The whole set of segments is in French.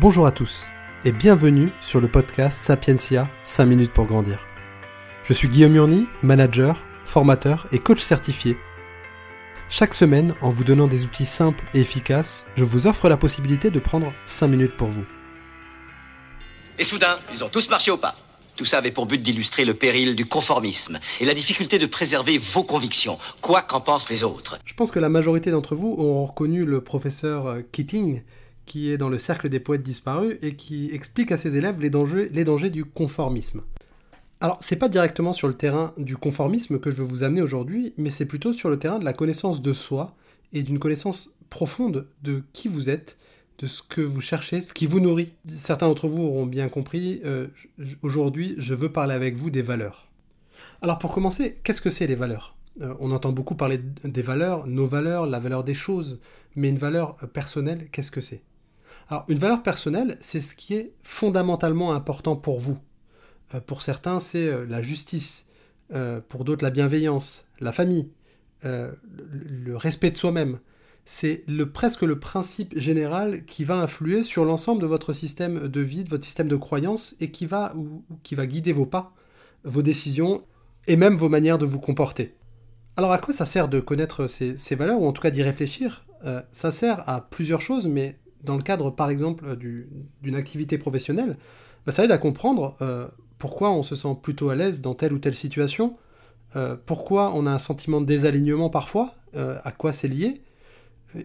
Bonjour à tous et bienvenue sur le podcast Sapientia 5 minutes pour grandir. Je suis Guillaume Murny, manager, formateur et coach certifié. Chaque semaine, en vous donnant des outils simples et efficaces, je vous offre la possibilité de prendre 5 minutes pour vous. Et soudain, ils ont tous marché au pas. Tout ça avait pour but d'illustrer le péril du conformisme et la difficulté de préserver vos convictions, quoi qu'en pensent les autres. Je pense que la majorité d'entre vous ont reconnu le professeur Keating, qui est dans le cercle des poètes disparus et qui explique à ses élèves les dangers, du conformisme. Alors, c'est pas directement sur le terrain du conformisme que je veux vous amener aujourd'hui, mais c'est plutôt sur le terrain de la connaissance de soi et d'une connaissance profonde de qui vous êtes, de ce que vous cherchez, ce qui vous nourrit. Certains d'entre vous auront bien compris, euh, aujourd'hui je veux parler avec vous des valeurs. Alors pour commencer, qu'est-ce que c'est les valeurs? Euh, On entend beaucoup parler des valeurs, nos valeurs, la valeur des choses, mais une valeur euh, personnelle, qu'est-ce que c'est? Alors une valeur personnelle, c'est ce qui est fondamentalement important pour vous. pour certains, c'est la justice, pour d'autres la bienveillance, la famille, le respect de soi-même c'est presque le principe général qui va influer sur l'ensemble de votre système de vie, de votre système de croyance, et qui va, ou, qui va guider vos pas, vos décisions, et même vos manières de vous comporter. Alors à quoi ça sert de connaître ces, valeurs, ou en tout cas d'y réfléchir? Euh, Ça sert à plusieurs choses, mais dans le cadre par exemple d'une activité professionnelle, bah, ça aide à comprendre euh, pourquoi on se sent plutôt à l'aise dans telle ou telle situation, euh, pourquoi on a un sentiment de désalignement parfois, à quoi c'est lié,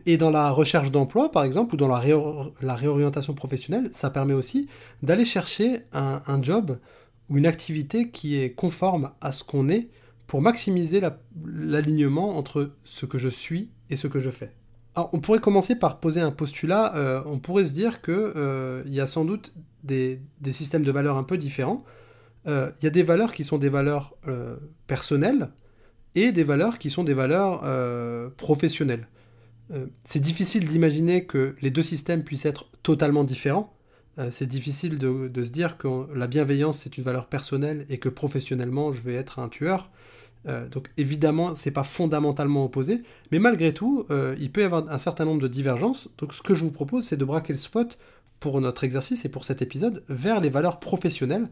et dans la recherche d'emploi, par exemple, ou dans la, réorientation professionnelle, ça permet aussi d'aller chercher un, job ou une activité qui est conforme à ce qu'on est pour maximiser l'alignement entre ce que je suis et ce que je fais. On pourrait commencer par poser un postulat. Euh, on pourrait se dire qu'il euh, y a sans doute des, systèmes de valeurs un peu différents. Euh, il y a des valeurs qui sont des valeurs personnelles et des valeurs qui sont des valeurs professionnelles. Euh, c'est difficile d'imaginer que les deux systèmes puissent être totalement différents. Euh, c'est difficile de, se dire que la bienveillance c'est une valeur personnelle et que professionnellement je vais être un tueur. Euh, donc évidemment, c'est pas fondamentalement opposé, mais malgré tout, il peut y avoir un certain nombre de divergences. Donc ce que je vous propose, c'est de braquer le spot pour notre exercice et pour cet épisode vers les valeurs professionnelles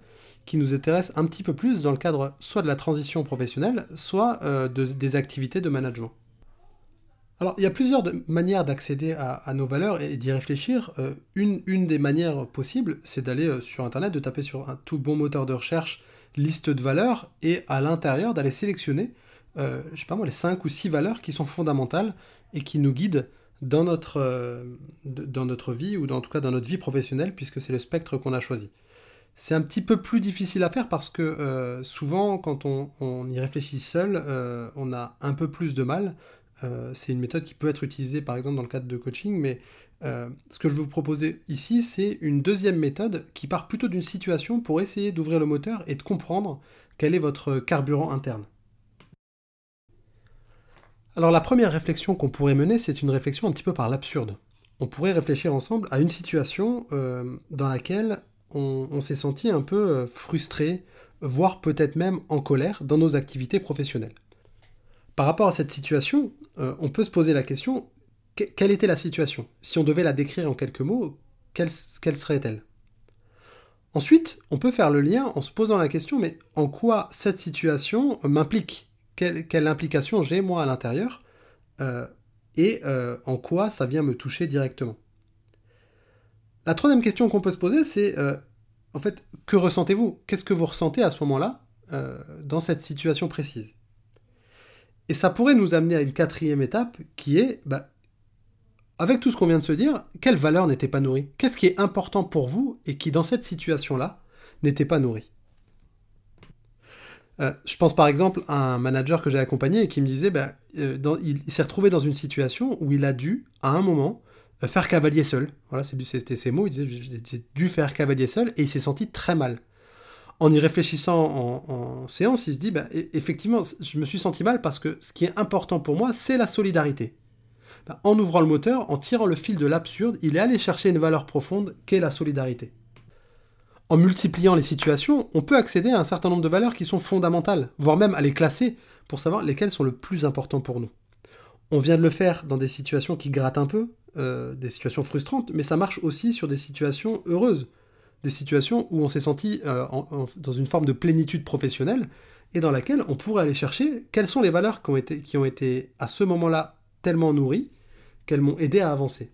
qui nous intéressent un petit peu plus dans le cadre soit de la transition professionnelle, soit des activités de management. Alors, il y a plusieurs manières d'accéder à, nos valeurs et, d'y réfléchir. Euh, une, des manières possibles, c'est d'aller euh, sur Internet, de taper sur un tout bon moteur de recherche liste de valeurs et à l'intérieur d'aller sélectionner, euh, je sais pas moi, les 5 ou 6 valeurs qui sont fondamentales et qui nous guident dans notre, dans notre vie ou en tout cas dans notre vie professionnelle puisque c'est le spectre qu'on a choisi. C'est un petit peu plus difficile à faire parce que souvent quand on, y réfléchit seul, on a un peu plus de mal euh, c'est une méthode qui peut être utilisée par exemple dans le cadre de coaching, mais euh, ce que je vais vous proposer ici, c'est une deuxième méthode qui part plutôt d'une situation pour essayer d'ouvrir le moteur et de comprendre quel est votre carburant interne. Alors la première réflexion qu'on pourrait mener, c'est une réflexion un petit peu par l'absurde. On pourrait réfléchir ensemble à une situation euh, dans laquelle on s'est senti un peu frustré, voire peut-être même en colère dans nos activités professionnelles. Par rapport à cette situation, euh, on peut se poser la question, quelle était la situation? Si on devait la décrire en quelques mots, quelle, serait-elle? Ensuite, on peut faire le lien en se posant la question, mais en quoi cette situation m'implique? Quelle, implication j'ai moi à l'intérieur euh, Et euh, en quoi ça vient me toucher directement? La troisième question qu'on peut se poser, c'est en fait, que ressentez-vous? Qu'est-ce que vous ressentez à ce moment-là dans cette situation précise? Et ça pourrait nous amener à une quatrième étape qui est, bah, avec tout ce qu'on vient de se dire, quelle valeur n'était pas nourrie? Qu'est-ce qui est important pour vous et qui, dans cette situation-là, n'était pas nourri? Euh, je pense par exemple à un manager que j'ai accompagné et qui me disait, bah, euh, il, s'est retrouvé dans une situation où il a dû, à un moment, euh, faire cavalier seul. Voilà, c'était ses mots, il disait, j'ai dû faire cavalier seul, et il s'est senti très mal en y réfléchissant en, séance, il se dit, bah, e-, effectivement, je me suis senti mal parce que ce qui est important pour moi, c'est la solidarité. Bah, en ouvrant le moteur, en tirant le fil de l'absurde, il est allé chercher une valeur profonde qu'est la solidarité. En multipliant les situations, on peut accéder à un certain nombre de valeurs qui sont fondamentales, voire même à les classer pour savoir lesquelles sont le plus important pour nous. On vient de le faire dans des situations qui grattent un peu, euh, des situations frustrantes, mais ça marche aussi sur des situations heureuses, des situations où on s'est senti euh, dans une forme de plénitude professionnelle et dans laquelle on pourrait aller chercher quelles sont les valeurs qui ont été, qui ont été à ce moment-là tellement nourries qu'elles m'ont aidé à avancer.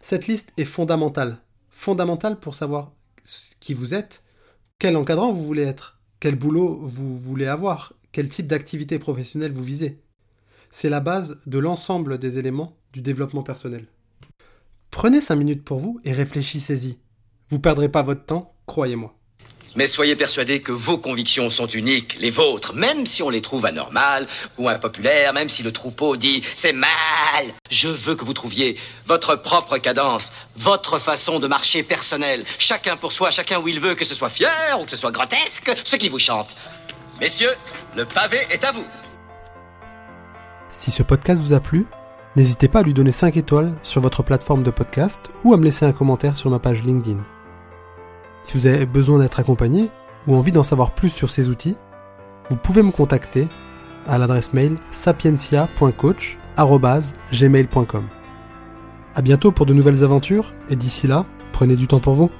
Cette liste est fondamentale, fondamentale pour savoir qui vous êtes, quel encadrant vous voulez être, quel boulot vous voulez avoir, quel type d'activité professionnelle vous visez. C'est la base de l'ensemble des éléments du développement personnel. Prenez 5 minutes pour vous et réfléchissez-y. Vous perdrez pas votre temps, croyez-moi. Mais soyez persuadés que vos convictions sont uniques, les vôtres, même si on les trouve anormales ou impopulaires, même si le troupeau dit c'est mal. Je veux que vous trouviez votre propre cadence, votre façon de marcher personnelle, chacun pour soi, chacun où il veut, que ce soit fier ou que ce soit grotesque, ce qui vous chante. Messieurs, le pavé est à vous. Si ce podcast vous a plu, n'hésitez pas à lui donner 5 étoiles sur votre plateforme de podcast ou à me laisser un commentaire sur ma page LinkedIn. Si vous avez besoin d'être accompagné ou envie d'en savoir plus sur ces outils, vous pouvez me contacter à l'adresse mail sapientia.coach@gmail.com. À bientôt pour de nouvelles aventures et d'ici là, prenez du temps pour vous.